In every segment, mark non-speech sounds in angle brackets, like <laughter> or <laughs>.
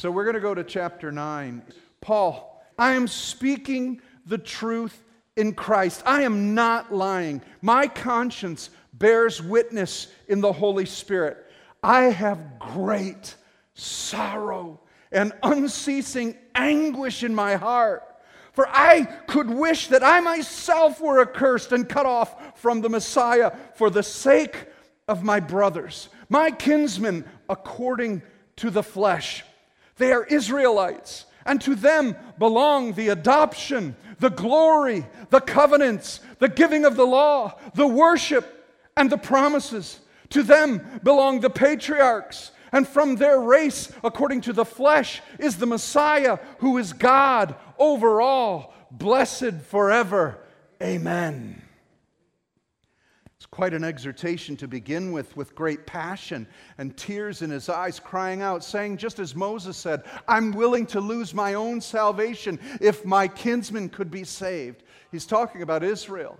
So we're going to go to chapter 9. Paul, I am speaking the truth in Christ. I am not lying. My conscience bears witness in the Holy Spirit. I have great sorrow and unceasing anguish in my heart. For I could wish that I myself were accursed and cut off from the Messiah for the sake of my brothers, my kinsmen according to the flesh. They are Israelites, and to them belong the adoption, the glory, the covenants, the giving of the law, the worship, and the promises. To them belong the patriarchs and from their race, according to the flesh, is the Messiah who is God over all, blessed forever. Amen. Quite an exhortation to begin with, with great passion and tears in his eyes, crying out, saying, just as Moses said, I'm willing to lose my own salvation if my kinsmen could be saved. He's talking about Israel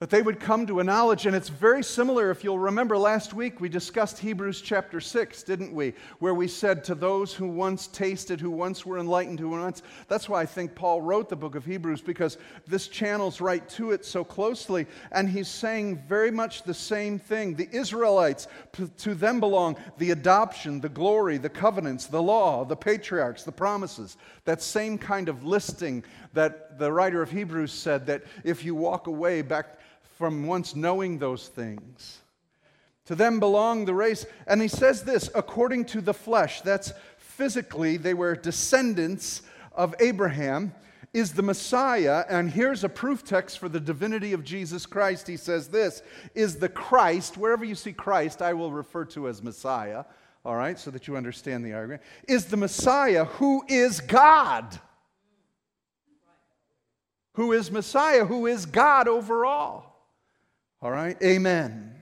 that they would come to a knowledge. And it's very similar. If you'll remember last week, we discussed Hebrews chapter 6, didn't we? Where we said, To those who once tasted, who once were enlightened, who once. That's why I think Paul wrote the book of Hebrews, because this channels right to it so closely. And he's saying very much the same thing. The Israelites, to them belong the adoption, the glory, the covenants, the law, the patriarchs, the promises. That same kind of listing that the writer of Hebrews said that if you walk away back from once knowing those things. To them belong the race. And he says this according to the flesh, that's physically, they were descendants of Abraham, is the Messiah. And here's a proof text for the divinity of Jesus Christ. He says this is the Christ, wherever you see Christ, I will refer to as Messiah, all right, so that you understand the argument, is the Messiah who is God. Who is Messiah, who is God overall. All right? Amen.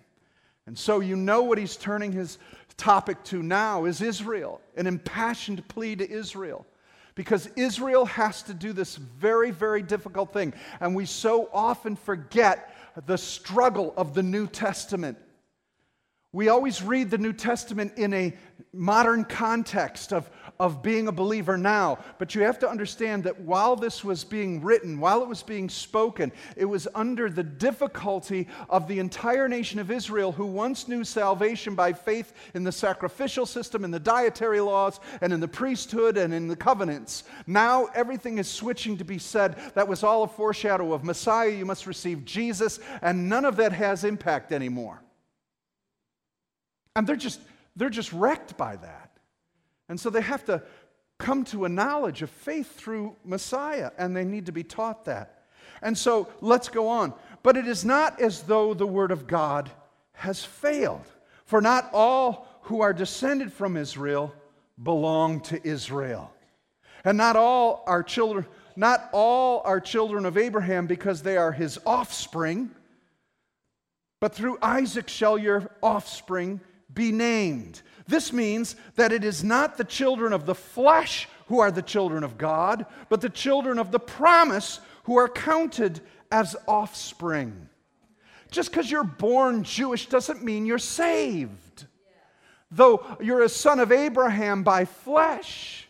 And so you know what he's turning his topic to now is Israel, an impassioned plea to Israel. Because Israel has to do this very, very difficult thing. And we so often forget the struggle of the New Testament. We always read the New Testament in a modern context of, of being a believer now. But you have to understand that while this was being written, while it was being spoken, it was under the difficulty of the entire nation of Israel who once knew salvation by faith in the sacrificial system, in the dietary laws, and in the priesthood and in the covenants. Now everything is switching to be said that was all a foreshadow of Messiah. You must receive Jesus, and none of that has impact anymore. And they're just, they're just wrecked by that. And so they have to come to a knowledge of faith through Messiah, and they need to be taught that. And so let's go on. But it is not as though the word of God has failed, for not all who are descended from Israel belong to Israel. And not all are children, not all are children of Abraham because they are his offspring, but through Isaac shall your offspring be named. This means that it is not the children of the flesh who are the children of God, but the children of the promise who are counted as offspring. Just because you're born Jewish doesn't mean you're saved. Though you're a son of Abraham by flesh.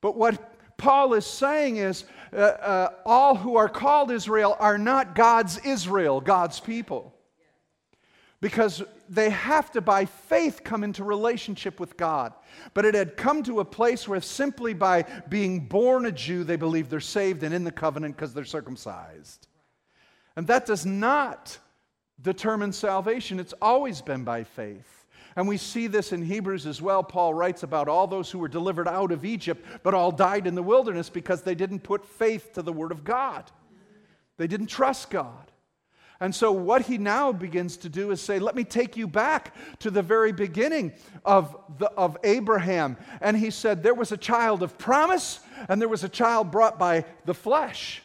But what Paul is saying is uh, uh, all who are called Israel are not God's Israel, God's people because they have to, by faith, come into relationship with God. But it had come to a place where simply by being born a Jew, they believe they're saved and in the covenant because they're circumcised. And that does not determine salvation, it's always been by faith. And we see this in Hebrews as well. Paul writes about all those who were delivered out of Egypt, but all died in the wilderness because they didn't put faith to the Word of God. They didn't trust God. And so, what he now begins to do is say, Let me take you back to the very beginning of, the, of Abraham. And he said, There was a child of promise, and there was a child brought by the flesh.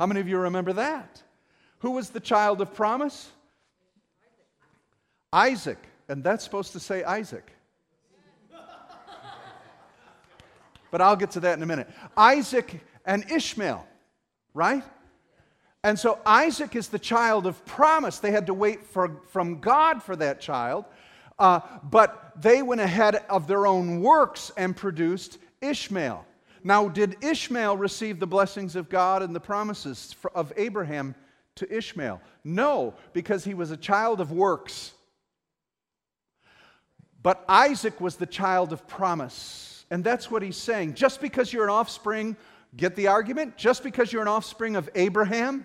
How many of you remember that? Who was the child of promise? Isaac. And that's supposed to say Isaac. But I'll get to that in a minute. Isaac and Ishmael, right? And so Isaac is the child of promise. They had to wait for, from God for that child. Uh, but they went ahead of their own works and produced Ishmael. Now, did Ishmael receive the blessings of God and the promises of Abraham to Ishmael? No, because he was a child of works. But Isaac was the child of promise. And that's what he's saying. Just because you're an offspring, get the argument? Just because you're an offspring of Abraham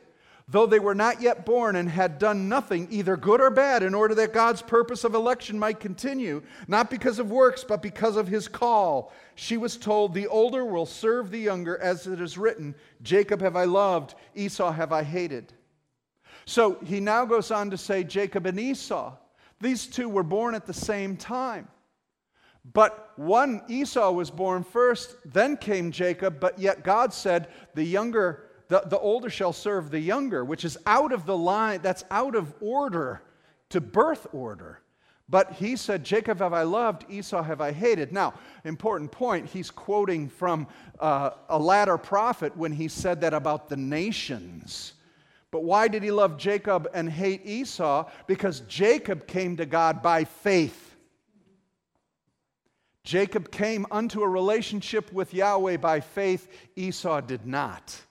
though they were not yet born and had done nothing, either good or bad, in order that God's purpose of election might continue, not because of works, but because of his call. She was told, The older will serve the younger, as it is written, Jacob have I loved, Esau have I hated. So he now goes on to say, Jacob and Esau. These two were born at the same time. But one, Esau was born first, then came Jacob, but yet God said, The younger the, the older shall serve the younger, which is out of the line, that's out of order to birth order. But he said, Jacob have I loved, Esau have I hated. Now, important point, he's quoting from uh, a latter prophet when he said that about the nations. But why did he love Jacob and hate Esau? Because Jacob came to God by faith. Jacob came unto a relationship with Yahweh by faith, Esau did not.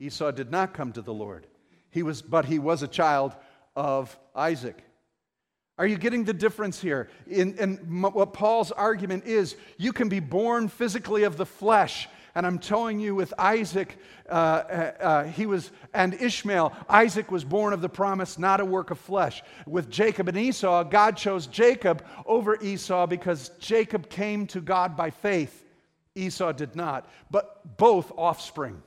Esau did not come to the Lord. He was, but he was a child of Isaac. Are you getting the difference here? In, in what Paul's argument is, you can be born physically of the flesh. And I'm telling you, with Isaac, uh, uh, uh, he was, and Ishmael, Isaac was born of the promise, not a work of flesh. With Jacob and Esau, God chose Jacob over Esau because Jacob came to God by faith. Esau did not, but both offspring.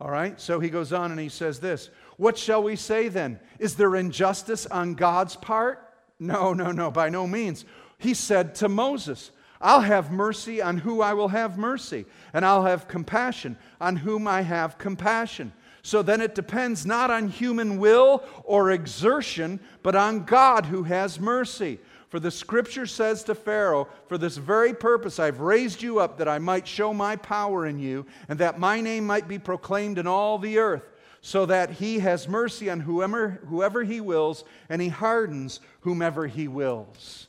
All right, so he goes on and he says this What shall we say then? Is there injustice on God's part? No, no, no, by no means. He said to Moses, I'll have mercy on who I will have mercy, and I'll have compassion on whom I have compassion. So then it depends not on human will or exertion, but on God who has mercy. For the scripture says to Pharaoh, For this very purpose I've raised you up, that I might show my power in you, and that my name might be proclaimed in all the earth, so that he has mercy on whoever, whoever he wills, and he hardens whomever he wills.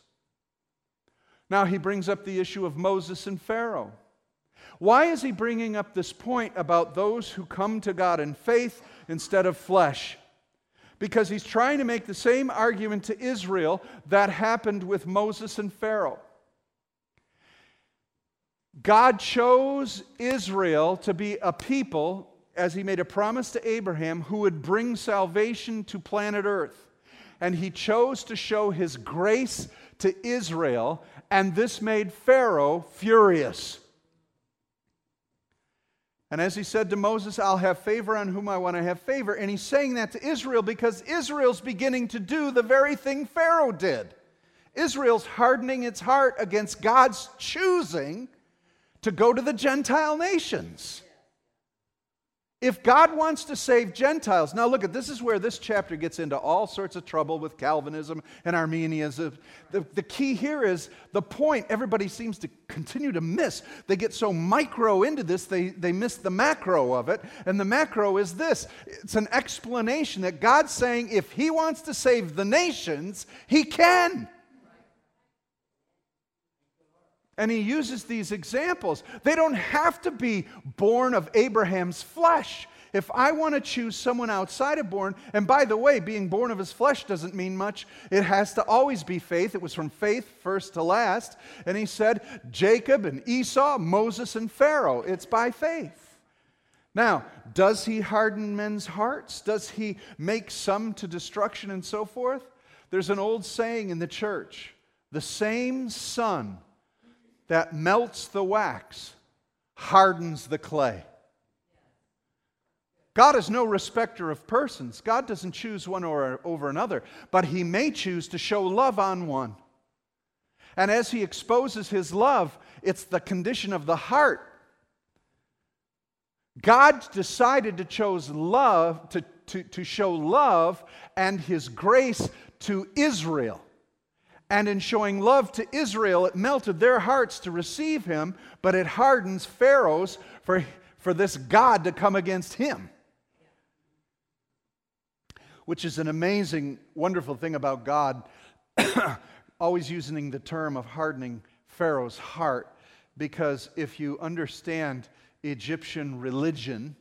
Now he brings up the issue of Moses and Pharaoh. Why is he bringing up this point about those who come to God in faith instead of flesh? Because he's trying to make the same argument to Israel that happened with Moses and Pharaoh. God chose Israel to be a people, as he made a promise to Abraham, who would bring salvation to planet Earth. And he chose to show his grace to Israel, and this made Pharaoh furious. And as he said to Moses, I'll have favor on whom I want to have favor. And he's saying that to Israel because Israel's beginning to do the very thing Pharaoh did. Israel's hardening its heart against God's choosing to go to the Gentile nations. If God wants to save Gentiles, now look at this is where this chapter gets into all sorts of trouble with Calvinism and Arminianism. The, the key here is the point everybody seems to continue to miss. They get so micro into this, they, they miss the macro of it. And the macro is this it's an explanation that God's saying if He wants to save the nations, He can. And he uses these examples. They don't have to be born of Abraham's flesh. If I want to choose someone outside of born, and by the way, being born of his flesh doesn't mean much. It has to always be faith. It was from faith first to last. And he said, Jacob and Esau, Moses and Pharaoh. It's by faith. Now, does he harden men's hearts? Does he make some to destruction and so forth? There's an old saying in the church the same sun that melts the wax hardens the clay. God is no respecter of persons. God doesn't choose one or, over another, but He may choose to show love on one. And as he exposes his love, it's the condition of the heart. God decided to chose love to, to, to show love and his grace to Israel. And in showing love to Israel, it melted their hearts to receive him, but it hardens Pharaoh's for, for this God to come against him. Which is an amazing, wonderful thing about God, <coughs> always using the term of hardening Pharaoh's heart, because if you understand Egyptian religion,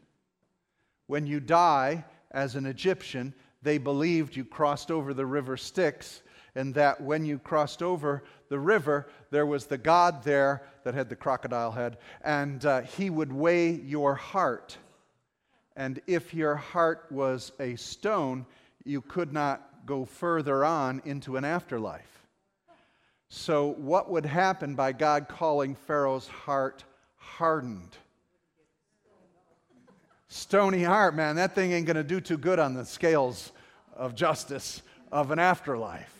when you die as an Egyptian, they believed you crossed over the river Styx and that when you crossed over the river, there was the God there that had the crocodile head, and uh, he would weigh your heart. And if your heart was a stone, you could not go further on into an afterlife. So, what would happen by God calling Pharaoh's heart hardened? Stony heart, man, that thing ain't going to do too good on the scales of justice of an afterlife.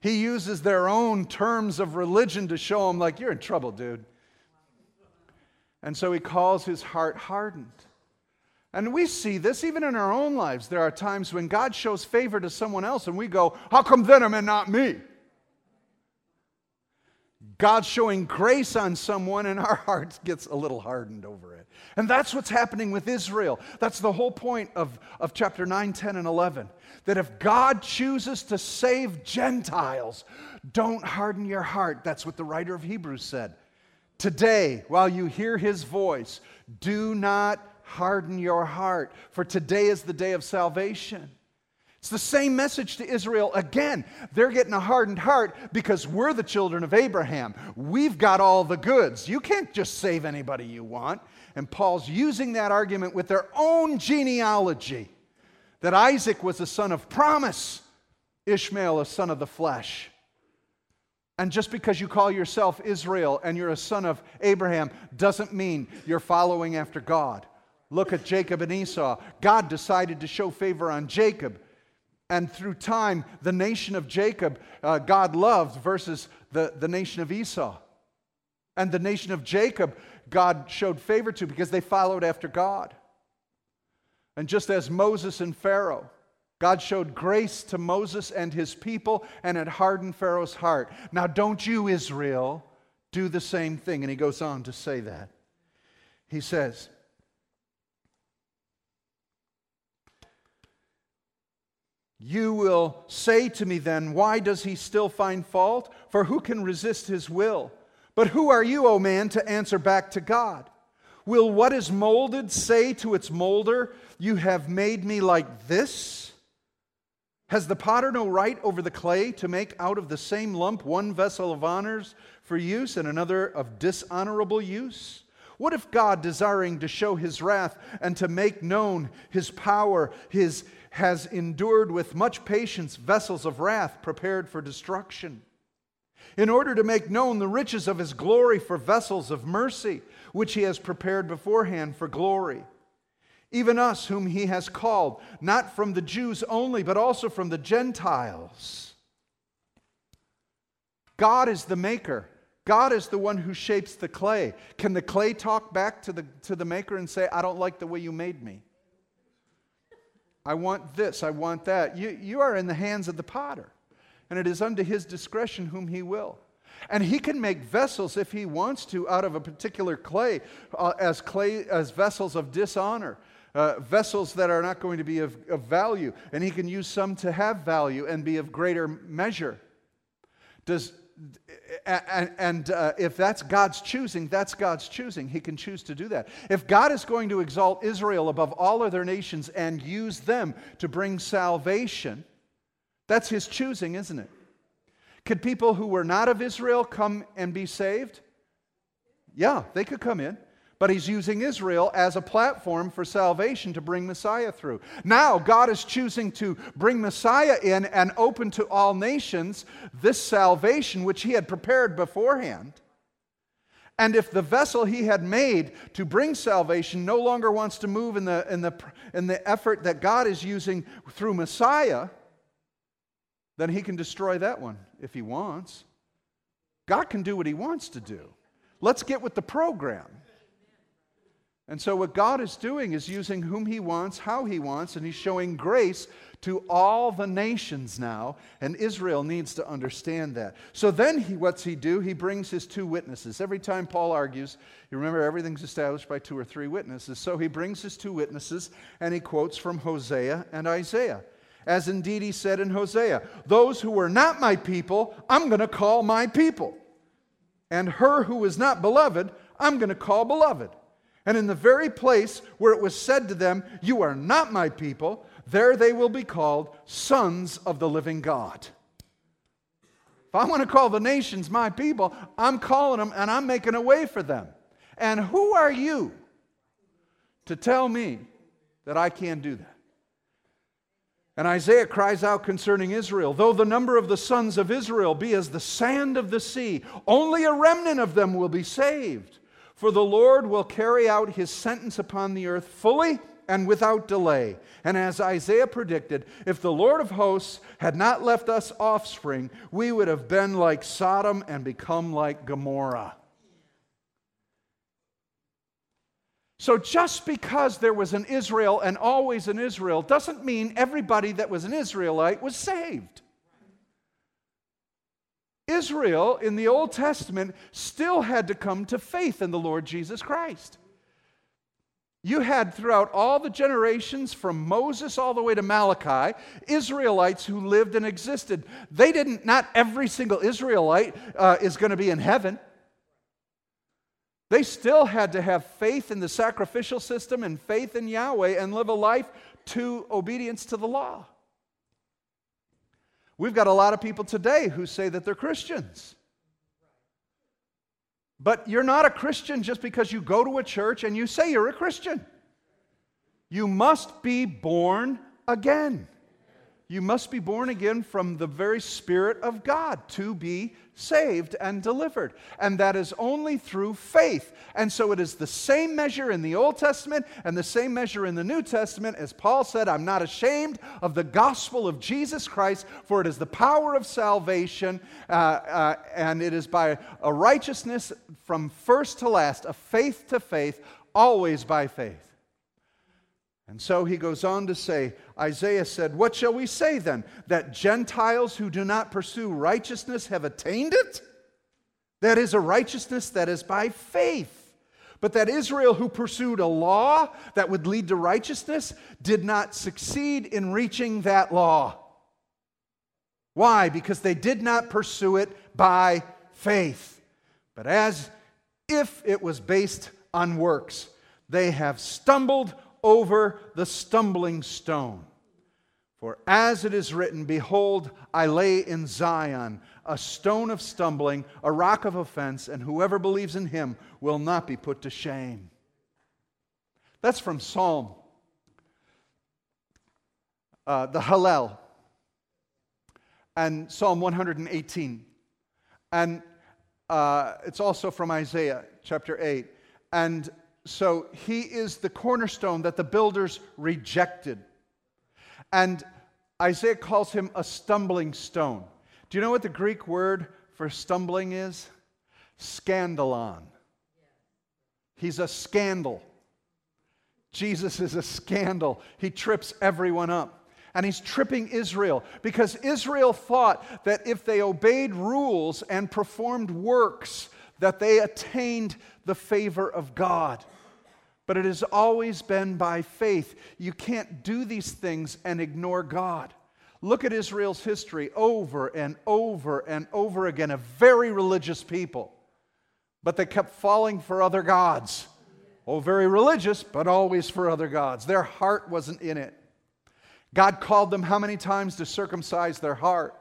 He uses their own terms of religion to show them, like, you're in trouble, dude. And so he calls his heart hardened. And we see this even in our own lives. There are times when God shows favor to someone else and we go, How come them and not me? God's showing grace on someone and our <laughs> hearts gets a little hardened over it. And that's what's happening with Israel. That's the whole point of, of chapter 9, 10, and 11 that if God chooses to save Gentiles, don't harden your heart. That's what the writer of Hebrews said. Today, while you hear his voice, do not harden your heart, for today is the day of salvation. It's the same message to Israel again. They're getting a hardened heart because we're the children of Abraham. We've got all the goods. You can't just save anybody you want. And Paul's using that argument with their own genealogy that Isaac was a son of promise, Ishmael a son of the flesh. And just because you call yourself Israel and you're a son of Abraham doesn't mean you're following after God. Look at Jacob and Esau. God decided to show favor on Jacob. And through time, the nation of Jacob, uh, God loved versus the, the nation of Esau. And the nation of Jacob, God showed favor to because they followed after God. And just as Moses and Pharaoh, God showed grace to Moses and his people, and it hardened Pharaoh's heart. Now, don't you, Israel, do the same thing. And he goes on to say that. He says, You will say to me then, Why does he still find fault? For who can resist his will? But who are you, O man, to answer back to God? Will what is molded say to its molder, You have made me like this? Has the potter no right over the clay to make out of the same lump one vessel of honors for use and another of dishonorable use? What if God, desiring to show his wrath and to make known his power, his, has endured with much patience vessels of wrath prepared for destruction? in order to make known the riches of his glory for vessels of mercy, which he has prepared beforehand for glory. Even us, whom he has called, not from the Jews only, but also from the Gentiles. God is the maker. God is the one who shapes the clay. Can the clay talk back to the, to the maker and say, I don't like the way you made me? I want this, I want that. You, you are in the hands of the potter and it is unto his discretion whom he will. And he can make vessels if he wants to out of a particular clay uh, as clay as vessels of dishonor. Uh, vessels that are not going to be of, of, value, and he can use some to have value and be of greater measure. Does, and, and uh, if that's God's choosing, that's God's choosing. He can choose to do that. If God is going to exalt Israel above all other nations and use them to bring salvation, that's his choosing, isn't it? Could people who were not of Israel come and be saved? Yeah, they could come in. But he's using Israel as a platform for salvation to bring Messiah through. Now, God is choosing to bring Messiah in and open to all nations this salvation which he had prepared beforehand. And if the vessel he had made to bring salvation no longer wants to move in the, in the, in the effort that God is using through Messiah, then he can destroy that one if he wants. God can do what He wants to do. Let's get with the program. And so, what God is doing is using whom He wants, how He wants, and He's showing grace to all the nations now. And Israel needs to understand that. So, then he, what's He do? He brings His two witnesses. Every time Paul argues, you remember everything's established by two or three witnesses. So, he brings His two witnesses and he quotes from Hosea and Isaiah. As indeed he said in Hosea, Those who were not my people, I'm going to call my people. And her who was not beloved, I'm going to call beloved. And in the very place where it was said to them, You are not my people, there they will be called sons of the living God. If I want to call the nations my people, I'm calling them and I'm making a way for them. And who are you to tell me that I can't do that? And Isaiah cries out concerning Israel Though the number of the sons of Israel be as the sand of the sea, only a remnant of them will be saved. For the Lord will carry out his sentence upon the earth fully and without delay. And as Isaiah predicted, if the Lord of hosts had not left us offspring, we would have been like Sodom and become like Gomorrah. So, just because there was an Israel and always an Israel doesn't mean everybody that was an Israelite was saved. Israel in the Old Testament still had to come to faith in the Lord Jesus Christ. You had throughout all the generations from Moses all the way to Malachi, Israelites who lived and existed. They didn't, not every single Israelite uh, is going to be in heaven. They still had to have faith in the sacrificial system and faith in Yahweh and live a life to obedience to the law. We've got a lot of people today who say that they're Christians. But you're not a Christian just because you go to a church and you say you're a Christian. You must be born again. You must be born again from the very Spirit of God to be saved and delivered. And that is only through faith. And so it is the same measure in the Old Testament and the same measure in the New Testament. As Paul said, I'm not ashamed of the gospel of Jesus Christ, for it is the power of salvation, uh, uh, and it is by a righteousness from first to last, a faith to faith, always by faith. And so he goes on to say, Isaiah said, What shall we say then? That Gentiles who do not pursue righteousness have attained it? That is a righteousness that is by faith. But that Israel, who pursued a law that would lead to righteousness, did not succeed in reaching that law. Why? Because they did not pursue it by faith, but as if it was based on works. They have stumbled over the stumbling stone. For as it is written, Behold, I lay in Zion a stone of stumbling, a rock of offense, and whoever believes in him will not be put to shame. That's from Psalm, uh, the Hallel, and Psalm 118. And uh, it's also from Isaiah chapter 8. And so he is the cornerstone that the builders rejected. And Isaiah calls him a stumbling stone. Do you know what the Greek word for stumbling is? Scandalon. He's a scandal. Jesus is a scandal. He trips everyone up. And he's tripping Israel because Israel thought that if they obeyed rules and performed works, that they attained the favor of God but it has always been by faith. You can't do these things and ignore God. Look at Israel's history over and over and over again, a very religious people, but they kept falling for other gods. Oh, very religious, but always for other gods. Their heart wasn't in it. God called them how many times to circumcise their heart?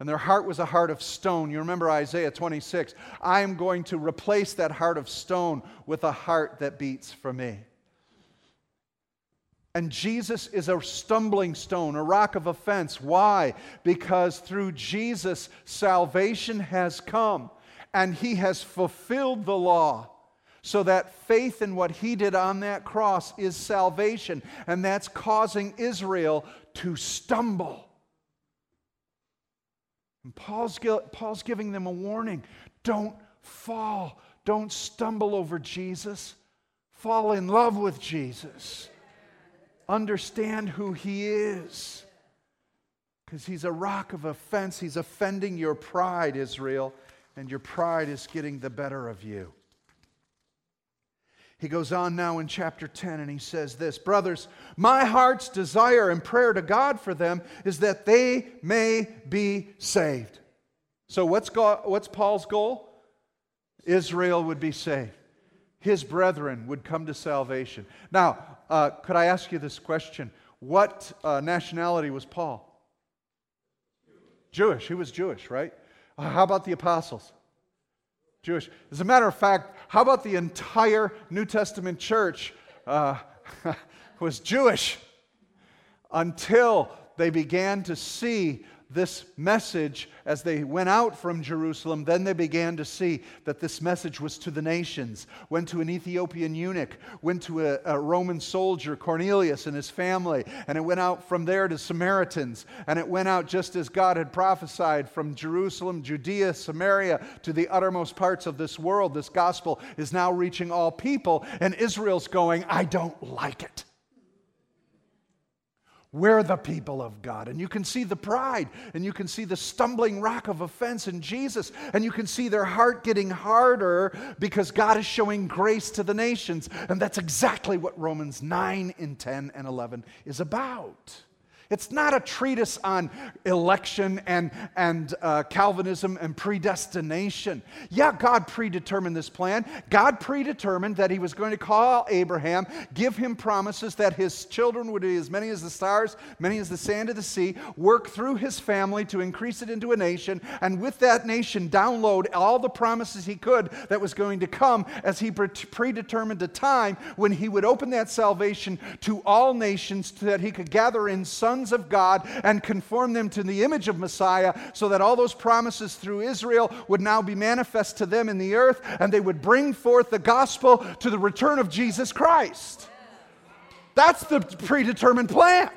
And their heart was a heart of stone. You remember Isaiah 26. I am going to replace that heart of stone with a heart that beats for me. And Jesus is a stumbling stone, a rock of offense. Why? Because through Jesus, salvation has come and he has fulfilled the law. So that faith in what he did on that cross is salvation. And that's causing Israel to stumble. And Paul's, Paul's giving them a warning don't fall, don't stumble over Jesus, fall in love with Jesus, understand who he is. Because he's a rock of offense. He's offending your pride, Israel, and your pride is getting the better of you. He goes on now in chapter 10 and he says this Brothers, my heart's desire and prayer to God for them is that they may be saved. So, what's, God, what's Paul's goal? Israel would be saved, his brethren would come to salvation. Now, uh, could I ask you this question? What uh, nationality was Paul? Jewish. He was Jewish, right? Uh, how about the apostles? Jewish. As a matter of fact, how about the entire New Testament church uh, <laughs> was Jewish until they began to see this message as they went out from Jerusalem, then they began to see that this message was to the nations. Went to an Ethiopian eunuch, went to a, a, Roman soldier, Cornelius, and his family, and it went out from there to Samaritans. And it went out just as God had prophesied from Jerusalem, Judea, Samaria, to the uttermost parts of this world. This gospel is now reaching all people, and Israel's going, I don't like it. We're the people of God. And you can see the pride, and you can see the stumbling rock of offense in Jesus, and you can see their heart getting harder because God is showing grace to the nations. And that's exactly what Romans 9 and 10 and 11 is about. It's not a treatise on election and, and uh, Calvinism and predestination. Yeah, God predetermined this plan. God predetermined that He was going to call Abraham, give him promises that his children would be as many as the stars, many as the sand of the sea, work through his family to increase it into a nation, and with that nation, download all the promises He could that was going to come as He predetermined a time when He would open that salvation to all nations so that He could gather in sons sons of God and conform them to the image of Messiah so that all those promises through Israel would now be manifest to them in the earth and they would bring forth the gospel to the return of Jesus Christ. That's the predetermined plan.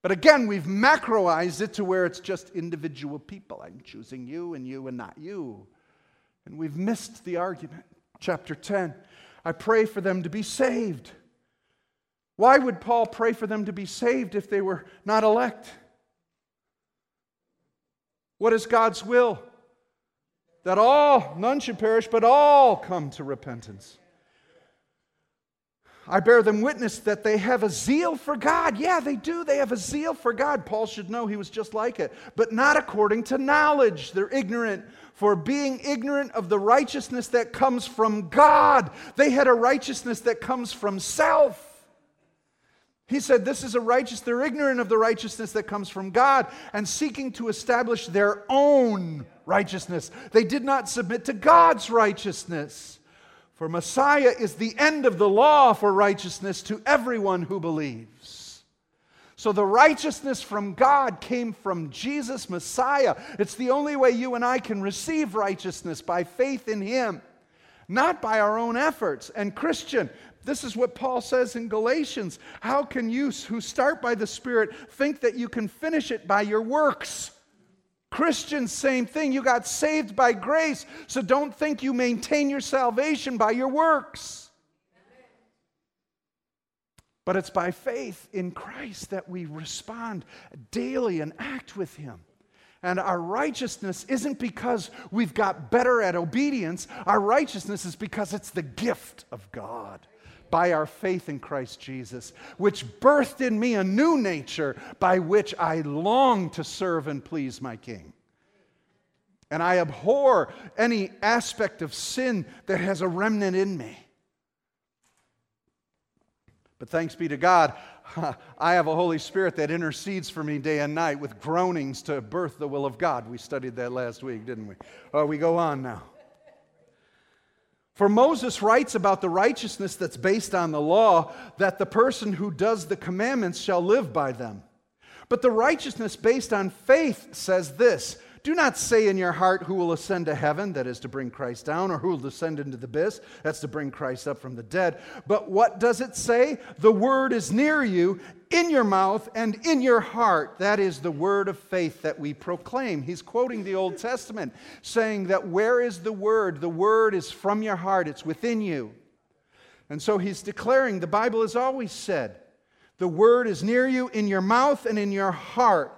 But again, we've macroized it to where it's just individual people. I'm choosing you and you and not you. And we've missed the argument. Chapter 10 I pray for them to be saved. Why would Paul pray for them to be saved if they were not elect? What is God's will? That all, none should perish, but all come to repentance. I bear them witness that they have a zeal for God. Yeah, they do. They have a zeal for God. Paul should know he was just like it, but not according to knowledge. They're ignorant. For being ignorant of the righteousness that comes from God, they had a righteousness that comes from self. He said, This is a righteous, they're ignorant of the righteousness that comes from God and seeking to establish their own righteousness. They did not submit to God's righteousness. For Messiah is the end of the law for righteousness to everyone who believes. So the righteousness from God came from Jesus, Messiah. It's the only way you and I can receive righteousness by faith in Him, not by our own efforts. And Christian, this is what Paul says in Galatians. How can you, who start by the Spirit, think that you can finish it by your works? Christians, same thing. You got saved by grace, so don't think you maintain your salvation by your works. But it's by faith in Christ that we respond daily and act with Him. And our righteousness isn't because we've got better at obedience, our righteousness is because it's the gift of God by our faith in Christ Jesus, which birthed in me a new nature by which I long to serve and please my King. And I abhor any aspect of sin that has a remnant in me. But thanks be to God, <laughs> I have a Holy Spirit that intercedes for me day and night with groanings to birth the will of God. We studied that last week, didn't we? Oh, we go on now. For Moses writes about the righteousness that's based on the law, that the person who does the commandments shall live by them. But the righteousness based on faith says this Do not say in your heart, Who will ascend to heaven, that is to bring Christ down, or who will descend into the abyss, that's to bring Christ up from the dead. But what does it say? The word is near you, in your mouth and in your heart. That is the word of faith that we proclaim. He's quoting the Old Testament, saying that where is the word? The word is from your heart, it's within you. And so he's declaring the Bible has always said, the word is near you in your mouth and in your heart.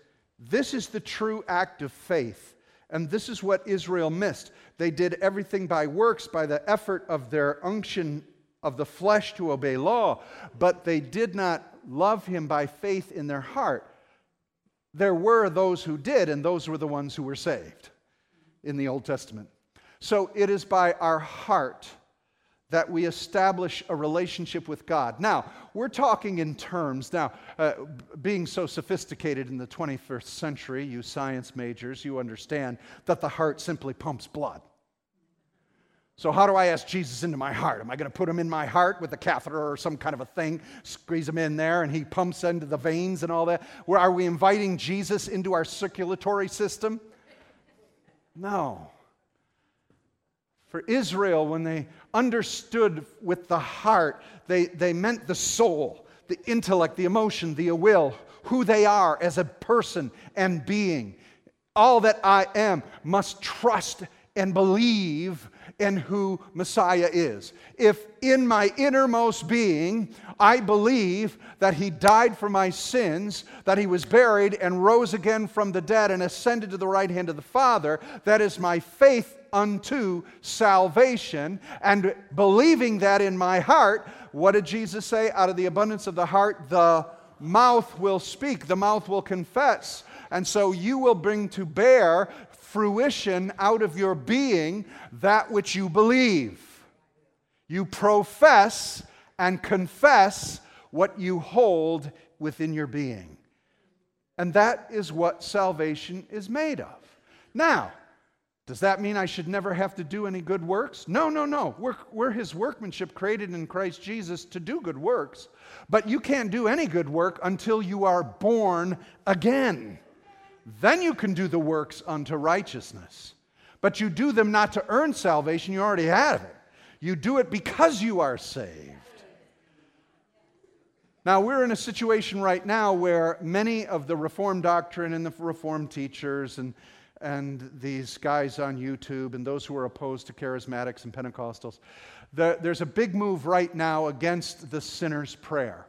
This is the true act of faith. And this is what Israel missed. They did everything by works, by the effort of their unction of the flesh to obey law, but they did not love him by faith in their heart. There were those who did, and those were the ones who were saved in the Old Testament. So it is by our heart that we establish a relationship with God. Now, we're talking in terms, now, uh, being so sophisticated in the 21st century, you science majors, you understand that the heart simply pumps blood. So, how do I ask Jesus into my heart? Am I going to put him in my heart with a catheter or some kind of a thing, squeeze him in there, and he pumps into the veins and all that? Where are we inviting Jesus into our circulatory system? No. For Israel, when they understood with the heart, they, they meant the soul, the intellect, the emotion, the will, who they are as a person and being. All that I am must trust and believe in who Messiah is. If in my innermost being I believe that he died for my sins, that he was buried and rose again from the dead and ascended to the right hand of the Father, that is my faith unto salvation. And believing that in my heart, what did Jesus say? Out of the abundance of the heart, the mouth will speak, the mouth will confess. And so you will bring to bear fruition out of your being that which you believe. You profess and confess what you hold within your being. And that is what salvation is made of. Now, does that mean I should never have to do any good works? No, no, no. We're, we're his workmanship created in Christ Jesus to do good works. But you can't do any good work until you are born again. Then you can do the works unto righteousness. But you do them not to earn salvation, you already have it. You do it because you are saved. Now, we're in a situation right now where many of the Reformed doctrine and the Reformed teachers and, and these guys on YouTube and those who are opposed to charismatics and Pentecostals, there's a big move right now against the sinner's prayer.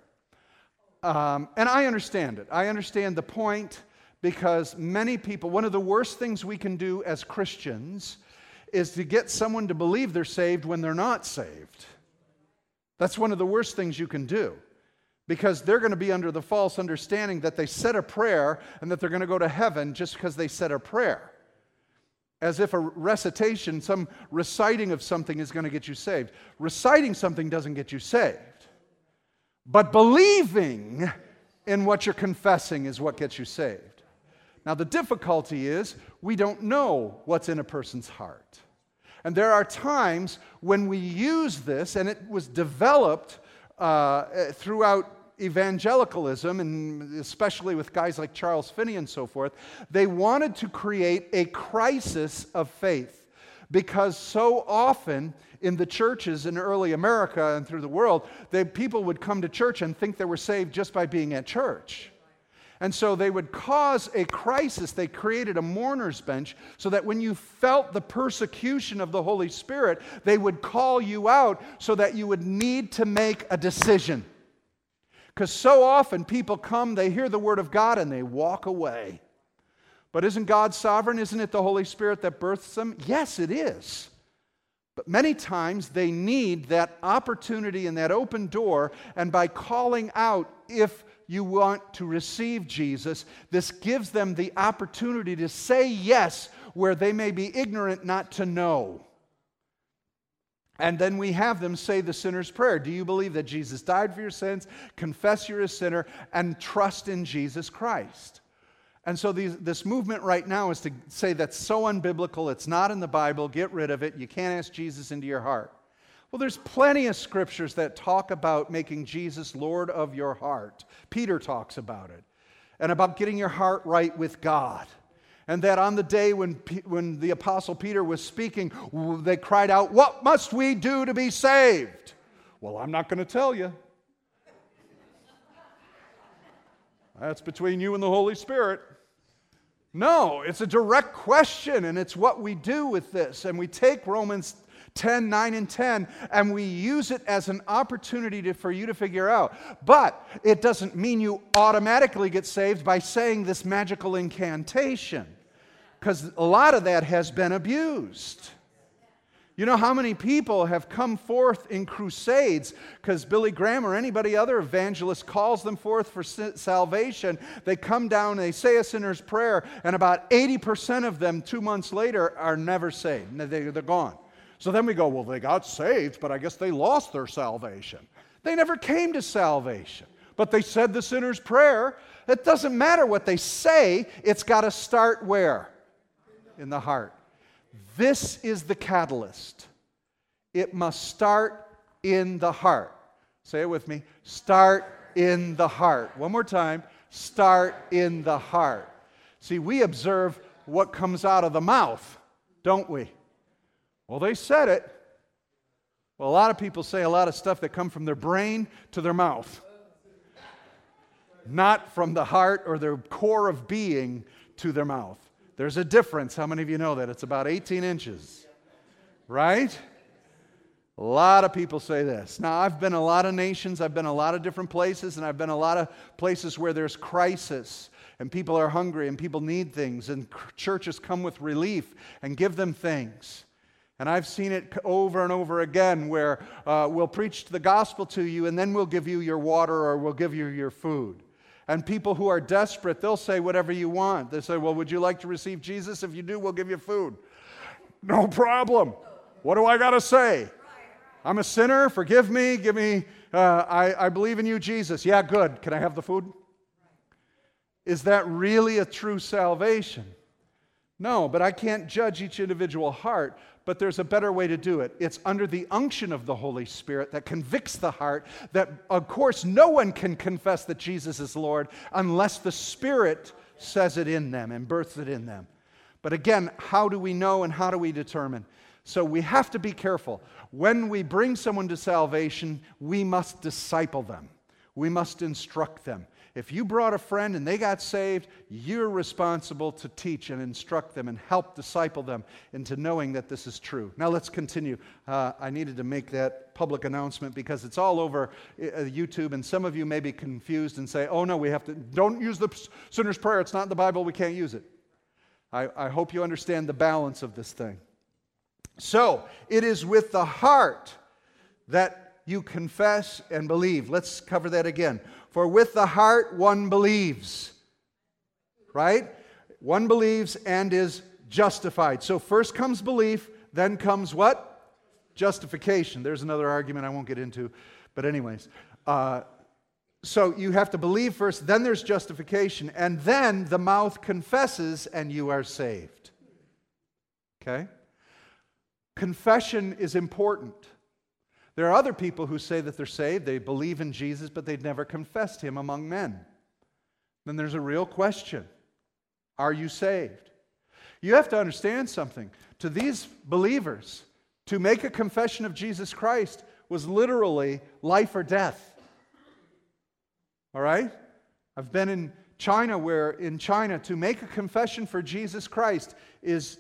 Um, and I understand it. I understand the point because many people, one of the worst things we can do as Christians is to get someone to believe they're saved when they're not saved. That's one of the worst things you can do because they're going to be under the false understanding that they said a prayer and that they're going to go to heaven just because they said a prayer. As if a recitation, some reciting of something is going to get you saved. Reciting something doesn't get you saved. But believing in what you're confessing is what gets you saved. Now, the difficulty is we don't know what's in a person's heart. And there are times when we use this, and it was developed uh, throughout evangelicalism, and especially with guys like Charles Finney and so forth. They wanted to create a crisis of faith because so often in the churches in early America and through the world, they, people would come to church and think they were saved just by being at church. And so they would cause a crisis. They created a mourner's bench so that when you felt the persecution of the Holy Spirit, they would call you out so that you would need to make a decision. Because so often people come, they hear the word of God, and they walk away. But isn't God sovereign? Isn't it the Holy Spirit that births them? Yes, it is. But many times they need that opportunity and that open door, and by calling out, if you want to receive Jesus, this gives them the opportunity to say yes where they may be ignorant not to know. And then we have them say the sinner's prayer. Do you believe that Jesus died for your sins? Confess you're a sinner and trust in Jesus Christ. And so these, this movement right now is to say that's so unbiblical, it's not in the Bible, get rid of it, you can't ask Jesus into your heart. Well, there's plenty of scriptures that talk about making Jesus Lord of your heart. Peter talks about it, and about getting your heart right with God. And that on the day when, when the Apostle Peter was speaking, they cried out, What must we do to be saved? Well, I'm not going to tell you. That's between you and the Holy Spirit. No, it's a direct question, and it's what we do with this. And we take Romans 10, 9, and 10, and we use it as an opportunity to, for you to figure out. But it doesn't mean you automatically get saved by saying this magical incantation, because a lot of that has been abused. You know how many people have come forth in crusades because Billy Graham or anybody other evangelist calls them forth for salvation? They come down they say a sinner's prayer, and about 80% of them two months later are never saved. They're gone. So then we go, well, they got saved, but I guess they lost their salvation. They never came to salvation, but they said the sinner's prayer. It doesn't matter what they say, it's got to start where? In the heart. This is the catalyst. It must start in the heart. Say it with me. Start in the heart. One more time. Start in the heart. See, we observe what comes out of the mouth, don't we? Well, they said it. Well, a lot of people say a lot of stuff that come from their brain to their mouth, not from the heart or their core of being to their mouth. There's a difference. How many of you know that? It's about 18 inches, right? A lot of people say this. Now, I've been a lot of nations, I've been a lot of different places, and I've been a lot of places where there's crisis and people are hungry and people need things, and churches come with relief and give them things. And I've seen it over and over again where uh, we'll preach the gospel to you and then we'll give you your water or we'll give you your food. And people who are desperate, they'll say whatever you want. They say, Well, would you like to receive Jesus? If you do, we'll give you food. No problem. What do I got to say? I'm a sinner. Forgive me. Give me, uh, I, I believe in you, Jesus. Yeah, good. Can I have the food? Is that really a true salvation? No, but I can't judge each individual heart but there's a better way to do it. It's under the unction of the Holy Spirit that convicts the heart, that, of course, no one can confess that Jesus is Lord unless the Spirit says it in them and births it in them. But again, how do we know and how do we determine? So we have to be careful. When we bring someone to salvation, we must disciple them, we must instruct them. If you brought a friend and they got saved, you're responsible to teach and instruct them and help disciple them into knowing that this is true. Now let's continue. Uh, I needed to make that public announcement because it's all over uh, YouTube, and some of you may be confused and say, oh no, we have to, don't use the sinner's prayer. It's not in the Bible. We can't use it. I, I hope you understand the balance of this thing. So, it is with the heart that you confess and believe. Let's cover that again. For with the heart one believes, right? One believes and is justified. So first comes belief, then comes what? Justification. There's another argument I won't get into, but, anyways. Uh, so you have to believe first, then there's justification, and then the mouth confesses and you are saved. Okay? Confession is important. There are other people who say that they're saved, they believe in Jesus, but they've never confessed him among men. Then there's a real question Are you saved? You have to understand something. To these believers, to make a confession of Jesus Christ was literally life or death. All right? I've been in China where, in China, to make a confession for Jesus Christ is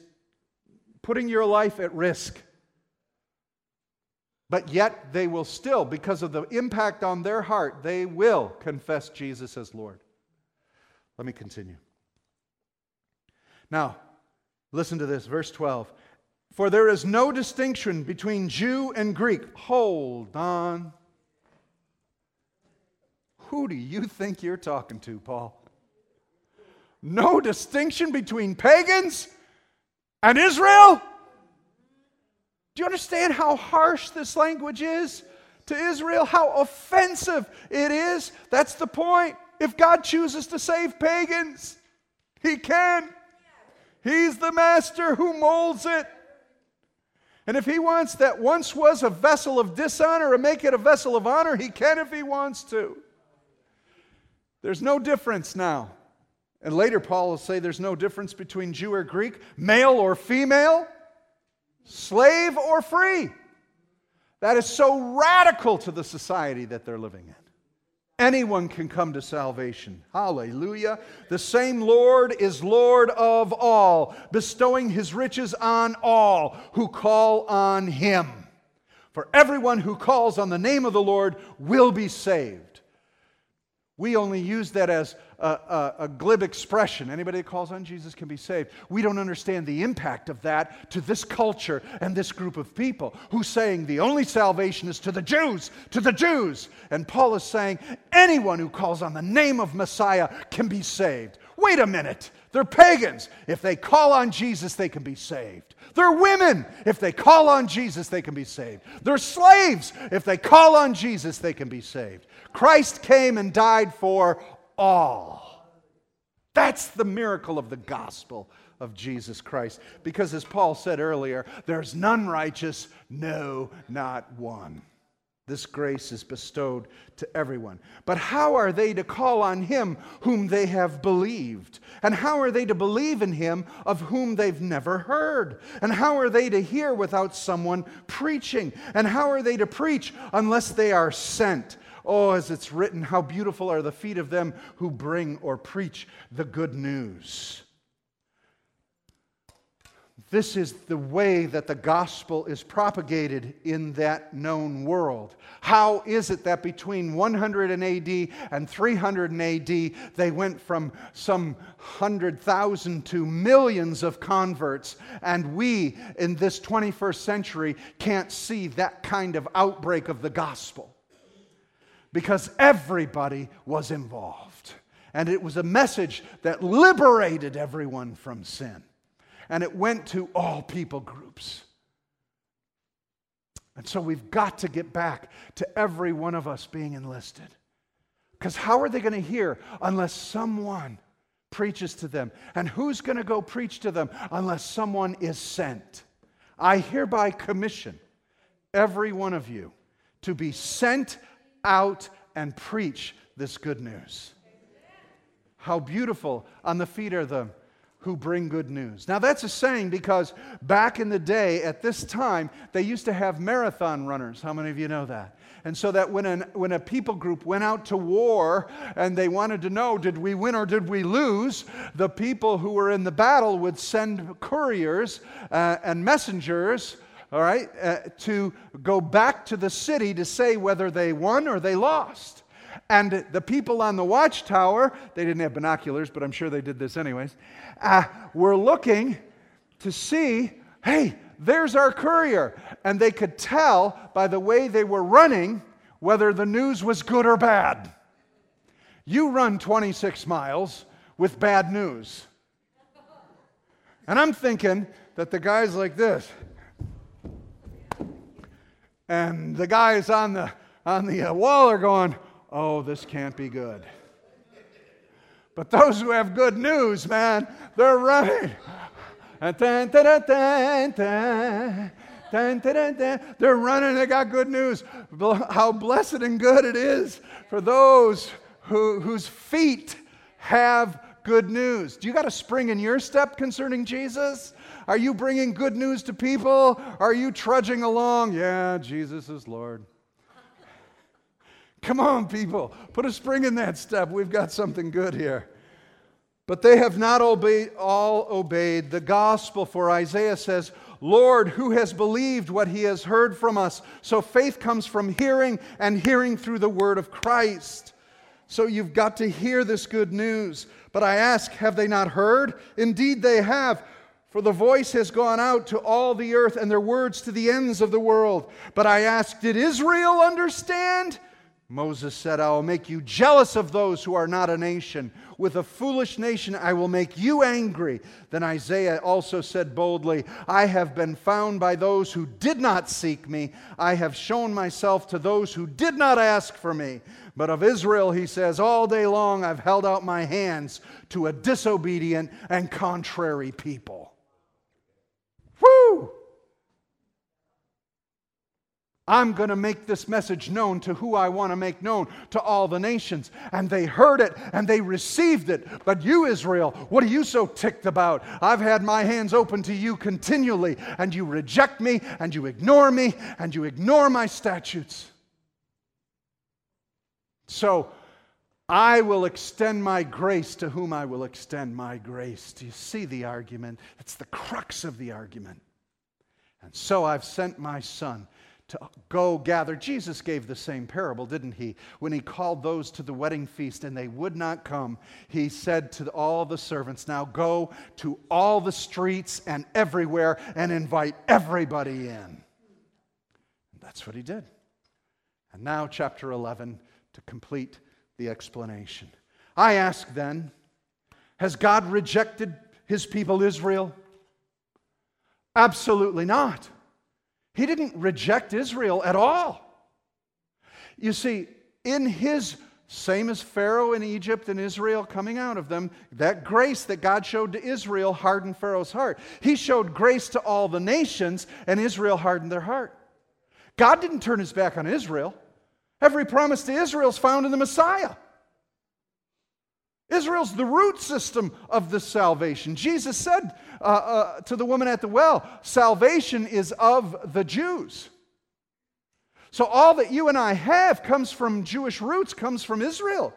putting your life at risk. But yet they will still, because of the impact on their heart, they will confess Jesus as Lord. Let me continue. Now, listen to this, verse 12. For there is no distinction between Jew and Greek. Hold on. Who do you think you're talking to, Paul? No distinction between pagans And Israel? Do you understand how harsh this language is to Israel? How offensive it is? That's the point. If God chooses to save pagans, He can. He's the master who molds it. And if He wants that once was a vessel of dishonor and make it a vessel of honor, He can if He wants to. There's no difference now. And later, Paul will say there's no difference between Jew or Greek, male or female slave or free. That is so radical to the society that they're living in. Anyone can come to salvation. Hallelujah. The same Lord is Lord of all, bestowing his riches on all who call on him. For everyone who calls on the name of the Lord will be saved. We only use that as a, a, a, glib expression. Anybody that calls on Jesus can be saved. We don't understand the impact of that to this culture and this group of people who's saying the only salvation is to the Jews, to the Jews. And Paul is saying anyone who calls on the name of Messiah can be saved. Wait a minute. They're pagans. If they call on Jesus, they can be saved. They're women. If they call on Jesus, they can be saved. They're slaves. If they call on Jesus, they can be saved. Christ came and died for all. That's the miracle of the gospel of Jesus Christ. Because as Paul said earlier, there's none righteous, no, not one. This grace is bestowed to everyone. But how are they to call on him whom they have believed? And how are they to believe in him of whom they've never heard? And how are they to hear without someone preaching? And how are they to preach unless they are sent? Oh, as it's written, how beautiful are the feet of them who bring or preach the good news. This is the way that the gospel is propagated in that known world. How is it that between 100 AD and 300 AD, they went from some 100,000 to millions of converts, and we in this 21st century can't see that kind of outbreak of the gospel? Because everybody was involved. And it was a message that liberated everyone from sin. And it went to all people groups. And so we've got to get back to every one of us being enlisted. Because how are they going to hear unless someone preaches to them? And who's going to go preach to them unless someone is sent? I hereby commission every one of you to be sent out and preach this good news. How beautiful on the feet are the who bring good news. Now, that's a saying because back in the day, at this time, they used to have marathon runners. How many of you know that? And so that when, an, when a people group went out to war and they wanted to know, did we win or did we lose? The people who were in the battle would send couriers uh, and messengers all right, uh, to go back to the city to say whether they won or they lost. And the people on the watchtower, they didn't have binoculars, but I'm sure they did this anyways, uh, were looking to see, hey, there's our courier. And they could tell by the way they were running whether the news was good or bad. You run 26 miles with bad news. And I'm thinking that the guy's like this. And the guys on the, on the uh, wall are going, oh, this can't be good. But those who have good news, man, they're running. They're running, they got good news. How blessed and good it is for those who, whose feet have good news. Do you got a spring in your step concerning Jesus? Are you bringing good news to people? Are you trudging along? Yeah, Jesus is Lord. Come on, people. Put a spring in that step. We've got something good here. But they have not obeyed, all obeyed the gospel, for Isaiah says, Lord, who has believed what he has heard from us? So faith comes from hearing, and hearing through the word of Christ. So you've got to hear this good news. But I ask, have they not heard? Indeed, they have. For the voice has gone out to all the earth, and their words to the ends of the world. But I ask, did Israel understand? Moses said, I will make you jealous of those who are not a nation. With a foolish nation, I will make you angry. Then Isaiah also said boldly, I have been found by those who did not seek me. I have shown myself to those who did not ask for me. But of Israel, he says, All day long I've held out my hands to a disobedient and contrary people. I'm going to make this message known to who I want to make known to all the nations. And they heard it and they received it. But you, Israel, what are you so ticked about? I've had my hands open to you continually, and you reject me, and you ignore me, and you ignore my statutes. So I will extend my grace to whom I will extend my grace. Do you see the argument? It's the crux of the argument. And so I've sent my son to go gather. Jesus gave the same parable, didn't he? When he called those to the wedding feast and they would not come, he said to all the servants, Now go to all the streets and everywhere and invite everybody in. That's what he did. And now, chapter 11, to complete the explanation. I ask then, has God rejected his people Israel? Absolutely not. He didn't reject Israel at all. You see, in his same as Pharaoh in Egypt and Israel coming out of them, that grace that God showed to Israel hardened Pharaoh's heart. He showed grace to all the nations, and Israel hardened their heart. God didn't turn his back on Israel. Every promise to Israel is found in the Messiah. Israel's the root system of this salvation. Jesus said uh, uh, to the woman at the well, salvation is of the Jews. So all that you and I have comes from Jewish roots, comes from Israel.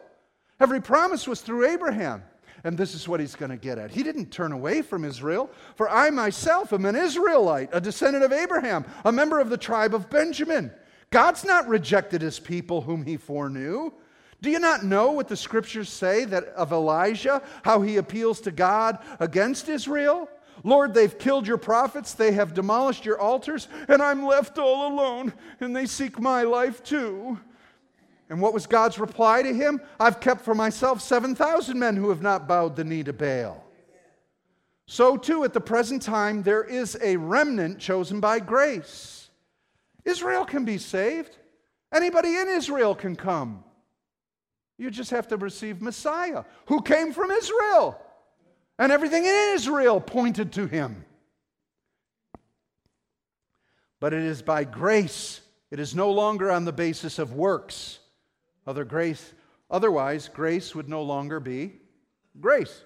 Every promise was through Abraham. And this is what he's going to get at. He didn't turn away from Israel, for I myself am an Israelite, a descendant of Abraham, a member of the tribe of Benjamin. God's not rejected his people whom he foreknew. Do you not know what the scriptures say that of Elijah, how he appeals to God against Israel? Lord, they've killed your prophets, they have demolished your altars, and I'm left all alone, and they seek my life too. And what was God's reply to him? I've kept for myself 7,000 men who have not bowed the knee to Baal. So, too, at the present time, there is a remnant chosen by grace. Israel can be saved, anybody in Israel can come. You just have to receive Messiah, who came from Israel. And everything in Israel pointed to him. But it is by grace, it is no longer on the basis of works. Other grace, otherwise, grace would no longer be grace.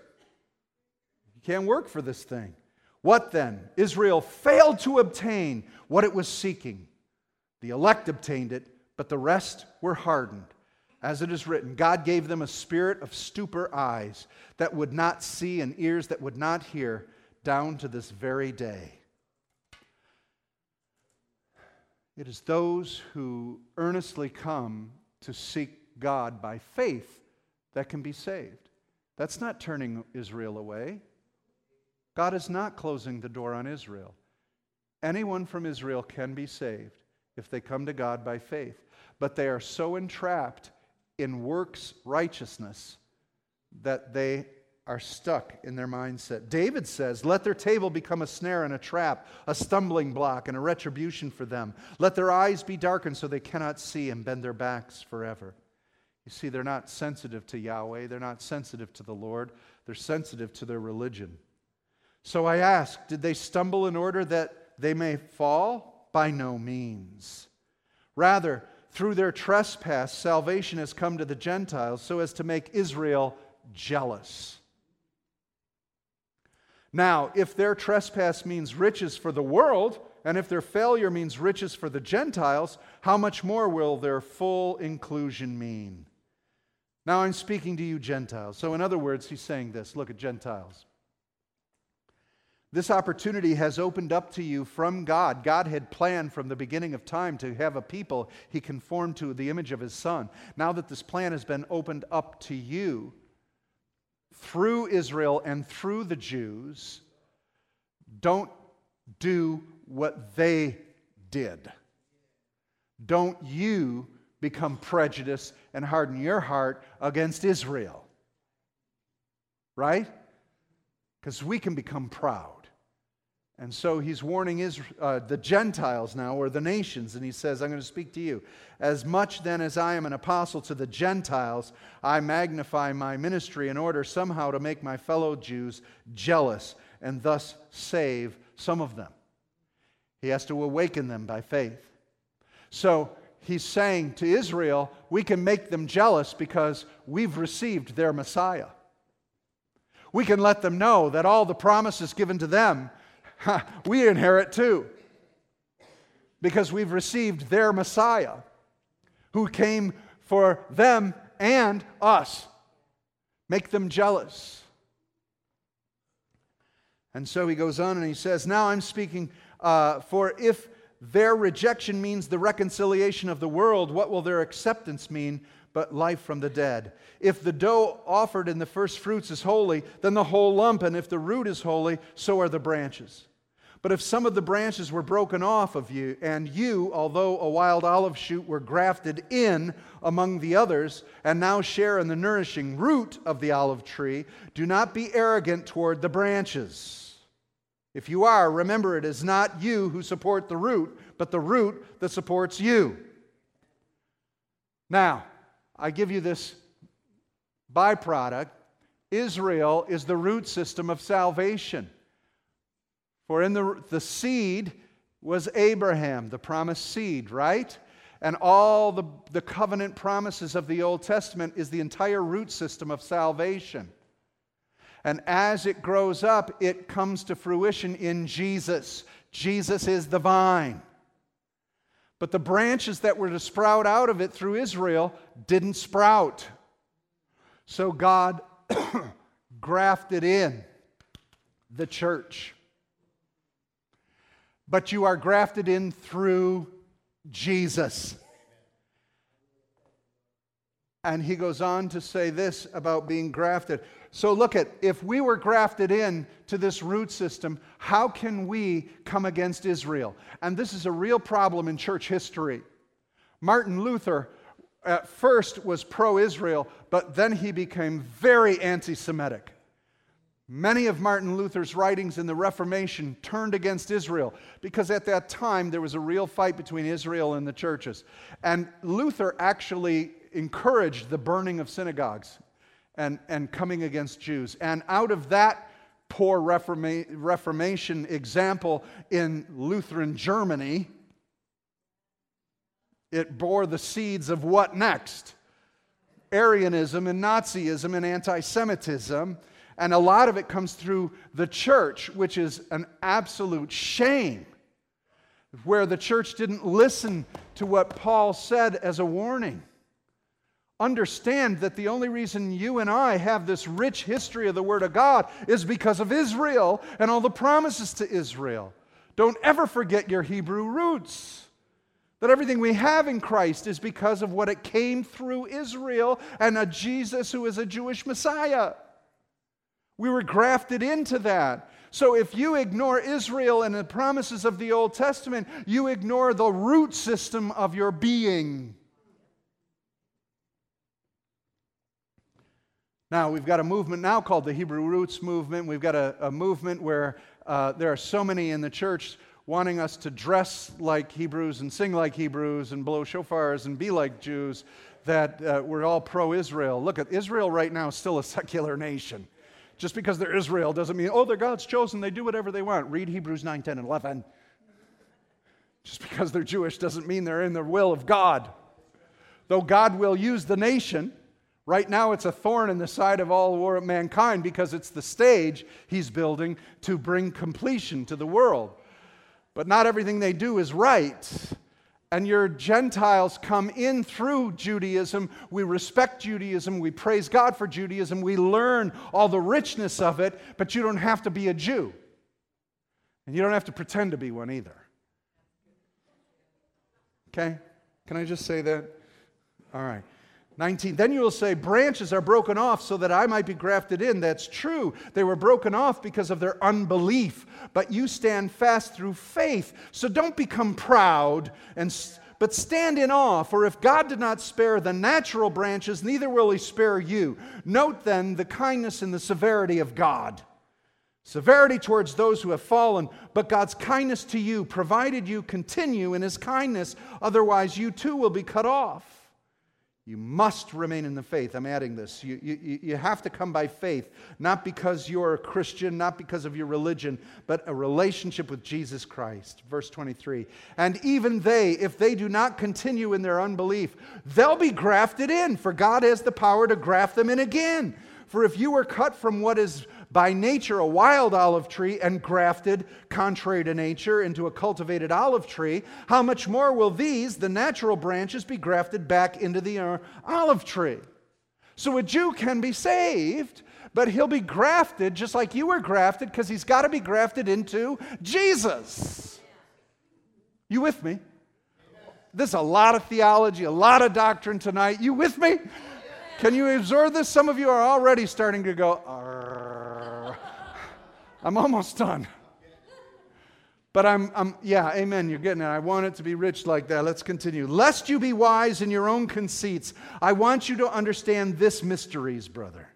You can't work for this thing. What then? Israel failed to obtain what it was seeking. The elect obtained it, but the rest were hardened. As it is written, God gave them a spirit of stupor eyes that would not see and ears that would not hear down to this very day. It is those who earnestly come to seek God by faith that can be saved. That's not turning Israel away. God is not closing the door on Israel. Anyone from Israel can be saved if they come to God by faith. But they are so entrapped in works righteousness that they are stuck in their mindset. David says, Let their table become a snare and a trap, a stumbling block and a retribution for them. Let their eyes be darkened so they cannot see and bend their backs forever. You see, they're not sensitive to Yahweh, they're not sensitive to the Lord, they're sensitive to their religion. So I ask, did they stumble in order that they may fall? By no means. Rather, through their trespass, salvation has come to the Gentiles so as to make Israel jealous. Now, if their trespass means riches for the world, and if their failure means riches for the Gentiles, how much more will their full inclusion mean? Now I'm speaking to you, Gentiles. So, in other words, he's saying this look at Gentiles. This opportunity has opened up to you from God. God had planned from the beginning of time to have a people he conformed to the image of his Son. Now that this plan has been opened up to you through Israel and through the Jews, don't do what they did. Don't you become prejudiced and harden your heart against Israel. Right? Because we can become proud. And so he's warning Israel, uh, the Gentiles now, or the nations, and he says, I'm going to speak to you. As much then as I am an apostle to the Gentiles, I magnify my ministry in order somehow to make my fellow Jews jealous and thus save some of them. He has to awaken them by faith. So he's saying to Israel, we can make them jealous because we've received their Messiah. We can let them know that all the promises given to them we inherit too. Because we've received their Messiah who came for them and us. Make them jealous. And so he goes on and he says, Now I'm speaking, uh, for if their rejection means the reconciliation of the world, what will their acceptance mean but life from the dead? If the dough offered in the first fruits is holy, then the whole lump, and if the root is holy, so are the branches. But if some of the branches were broken off of you, and you, although a wild olive shoot, were grafted in among the others, and now share in the nourishing root of the olive tree, do not be arrogant toward the branches. If you are, remember it is not you who support the root, but the root that supports you. Now, I give you this byproduct Israel is the root system of salvation. For in the, the seed was Abraham, the promised seed, right? And all the, the covenant promises of the Old Testament is the entire root system of salvation. And as it grows up, it comes to fruition in Jesus. Jesus is the vine. But the branches that were to sprout out of it through Israel didn't sprout. So God <coughs> grafted in the church but you are grafted in through Jesus. And he goes on to say this about being grafted. So look at if we were grafted in to this root system, how can we come against Israel? And this is a real problem in church history. Martin Luther at first was pro Israel, but then he became very anti Semitic. Many of Martin Luther's writings in the Reformation turned against Israel because at that time there was a real fight between Israel and the churches. And Luther actually encouraged the burning of synagogues and, and coming against Jews. And out of that poor Reforma- Reformation example in Lutheran Germany, it bore the seeds of what next? Aryanism and Nazism and anti Semitism and a lot of it comes through the church, which is an absolute shame, where the church didn't listen to what Paul said as a warning. Understand that the only reason you and I have this rich history of the Word of God is because of Israel and all the promises to Israel. Don't ever forget your Hebrew roots. That everything we have in Christ is because of what it came through Israel and a Jesus who is a Jewish Messiah. We were grafted into that. So if you ignore Israel and the promises of the Old Testament, you ignore the root system of your being. Now, we've got a movement now called the Hebrew Roots Movement. We've got a, a movement where uh, there are so many in the church wanting us to dress like Hebrews and sing like Hebrews and blow shofars and be like Jews that uh, we're all pro Israel. Look at Israel right now, is still a secular nation. Just because they're Israel doesn't mean, oh, they're God's chosen, they do whatever they want. Read Hebrews 9, 10, and 11. Just because they're Jewish doesn't mean they're in the will of God. Though God will use the nation, right now it's a thorn in the side of all mankind because it's the stage he's building to bring completion to the world. But not everything they do is right and your Gentiles come in through Judaism. We respect Judaism. We praise God for Judaism. We learn all the richness of it, but you don't have to be a Jew. And you don't have to pretend to be one either. Okay? Can I just say that? All right. 19. Then you will say, Branches are broken off so that I might be grafted in. That's true. They were broken off because of their unbelief, but you stand fast through faith. So don't become proud and but stand in awe, for if God did not spare the natural branches, neither will he spare you. Note then the kindness and the severity of God. Severity towards those who have fallen, but God's kindness to you, provided you continue in his kindness, otherwise you too will be cut off. You must remain in the faith. I'm adding this. You, you, you have to come by faith, not because you're a Christian, not because of your religion, but a relationship with Jesus Christ. Verse 23. And even they, if they do not continue in their unbelief, they'll be grafted in, for God has the power to graft them in again. For if you were cut from what is by nature a wild olive tree and grafted, contrary to nature, into a cultivated olive tree, how much more will these, the natural branches, be grafted back into the uh, olive tree? So a Jew can be saved, but he'll be grafted just like you were grafted because he's got to be grafted into Jesus. You with me? There's a lot of theology, a lot of doctrine tonight. You with me? Can you absorb this? Some of you are already starting to go, I'm almost done. But I'm, I'm, yeah, amen. You're getting it. I want it to be rich like that. Let's continue. Lest you be wise in your own conceits, I want you to understand this mysteries, brother.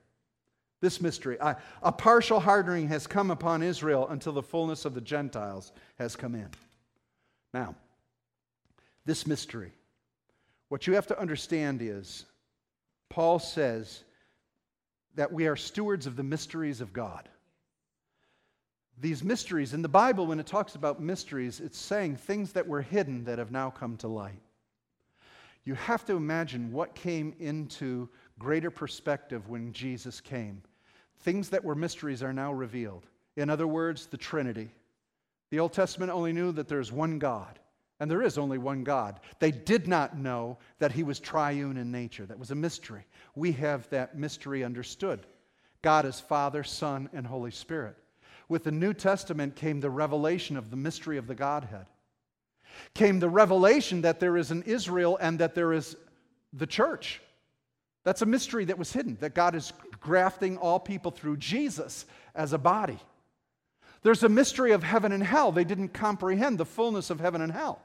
This mystery. I, a partial hardening has come upon Israel until the fullness of the Gentiles has come in. Now, this mystery. What you have to understand is, Paul says that we are stewards of the mysteries of God these mysteries. In the Bible, when it talks about mysteries, it's saying things that were hidden that have now come to light. You have to imagine what came into greater perspective when Jesus came. Things that were mysteries are now revealed. In other words, the Trinity. The Old Testament only knew that there's one God, and there is only one God. They did not know that He was triune in nature. That was a mystery. We have that mystery understood. God is Father, Son, and Holy Spirit. With the New Testament came the revelation of the mystery of the Godhead. Came the revelation that there is an Israel and that there is the church. That's a mystery that was hidden, that God is grafting all people through Jesus as a body. There's a mystery of heaven and hell. They didn't comprehend the fullness of heaven and hell.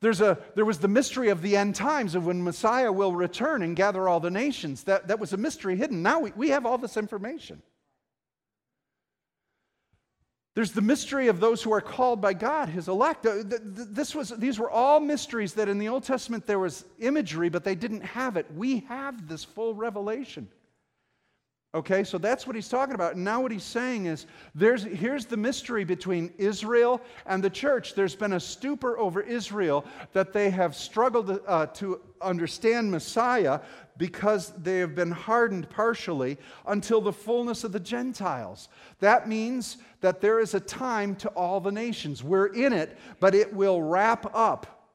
There's a, there was the mystery of the end times of when Messiah will return and gather all the nations. That, that was a mystery hidden. Now we, we have all this information. There's the mystery of those who are called by God, his elect. Uh, this was, these were all mysteries that in the Old Testament there was imagery, but they didn't have it. We have this full revelation. Okay, so that's what he's talking about. And now what he's saying is there's, here's the mystery between Israel and the church. There's been a stupor over Israel that they have struggled uh, to understand Messiah because they have been hardened partially until the fullness of the Gentiles. That means that there is a time to all the nations. We're in it, but it will wrap up.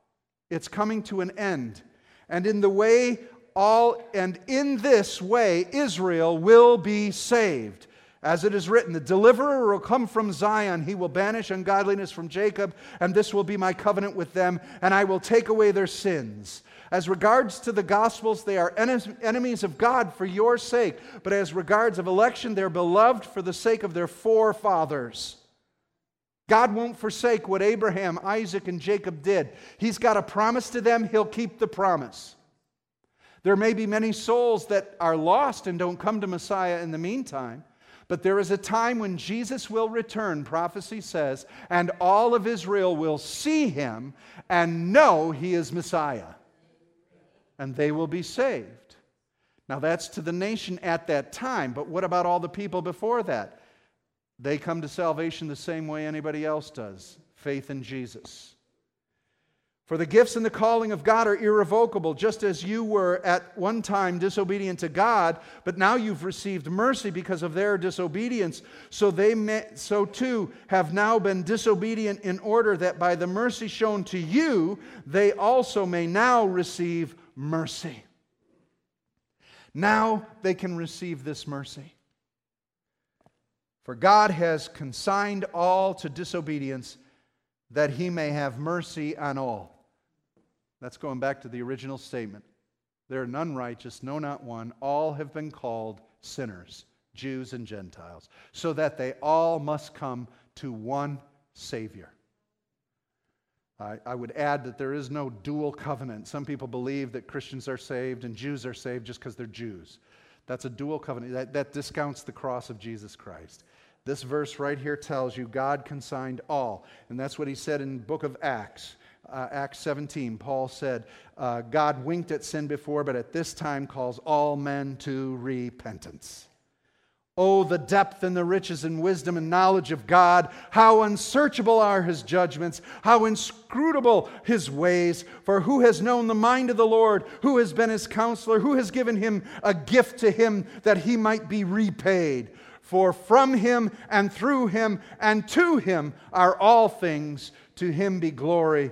It's coming to an end. And in the way all and in this way Israel will be saved. As it is written, the deliverer will come from Zion. He will banish ungodliness from Jacob, and this will be my covenant with them, and I will take away their sins. As regards to the Gospels, they are enemies of God for your sake, but as regards of election, they're beloved for the sake of their forefathers. God won't forsake what Abraham, Isaac, and Jacob did. He's got a promise to them, He'll keep the promise. There may be many souls that are lost and don't come to Messiah in the meantime. But there is a time when Jesus will return, prophecy says, and all of Israel will see him and know he is Messiah. And they will be saved. Now, that's to the nation at that time, but what about all the people before that? They come to salvation the same way anybody else does faith in Jesus. For the gifts and the calling of God are irrevocable, just as you were at one time disobedient to God, but now you've received mercy because of their disobedience. So they may, so too have now been disobedient in order that by the mercy shown to you, they also may now receive mercy. Now they can receive this mercy. For God has consigned all to disobedience that he may have mercy on all. That's going back to the original statement. There are none righteous, no, not one. All have been called sinners, Jews and Gentiles, so that they all must come to one Savior. I, I would add that there is no dual covenant. Some people believe that Christians are saved and Jews are saved just because they're Jews. That's a dual covenant. That, that discounts the cross of Jesus Christ. This verse right here tells you God consigned all. And that's what he said in book of Acts. Uh, Acts 17, Paul said, uh, God winked at sin before, but at this time calls all men to repentance. Oh, the depth and the riches and wisdom and knowledge of God. How unsearchable are his judgments, how inscrutable his ways. For who has known the mind of the Lord? Who has been his counselor? Who has given him a gift to him that he might be repaid? For from him and through him and to him are all things. To him be glory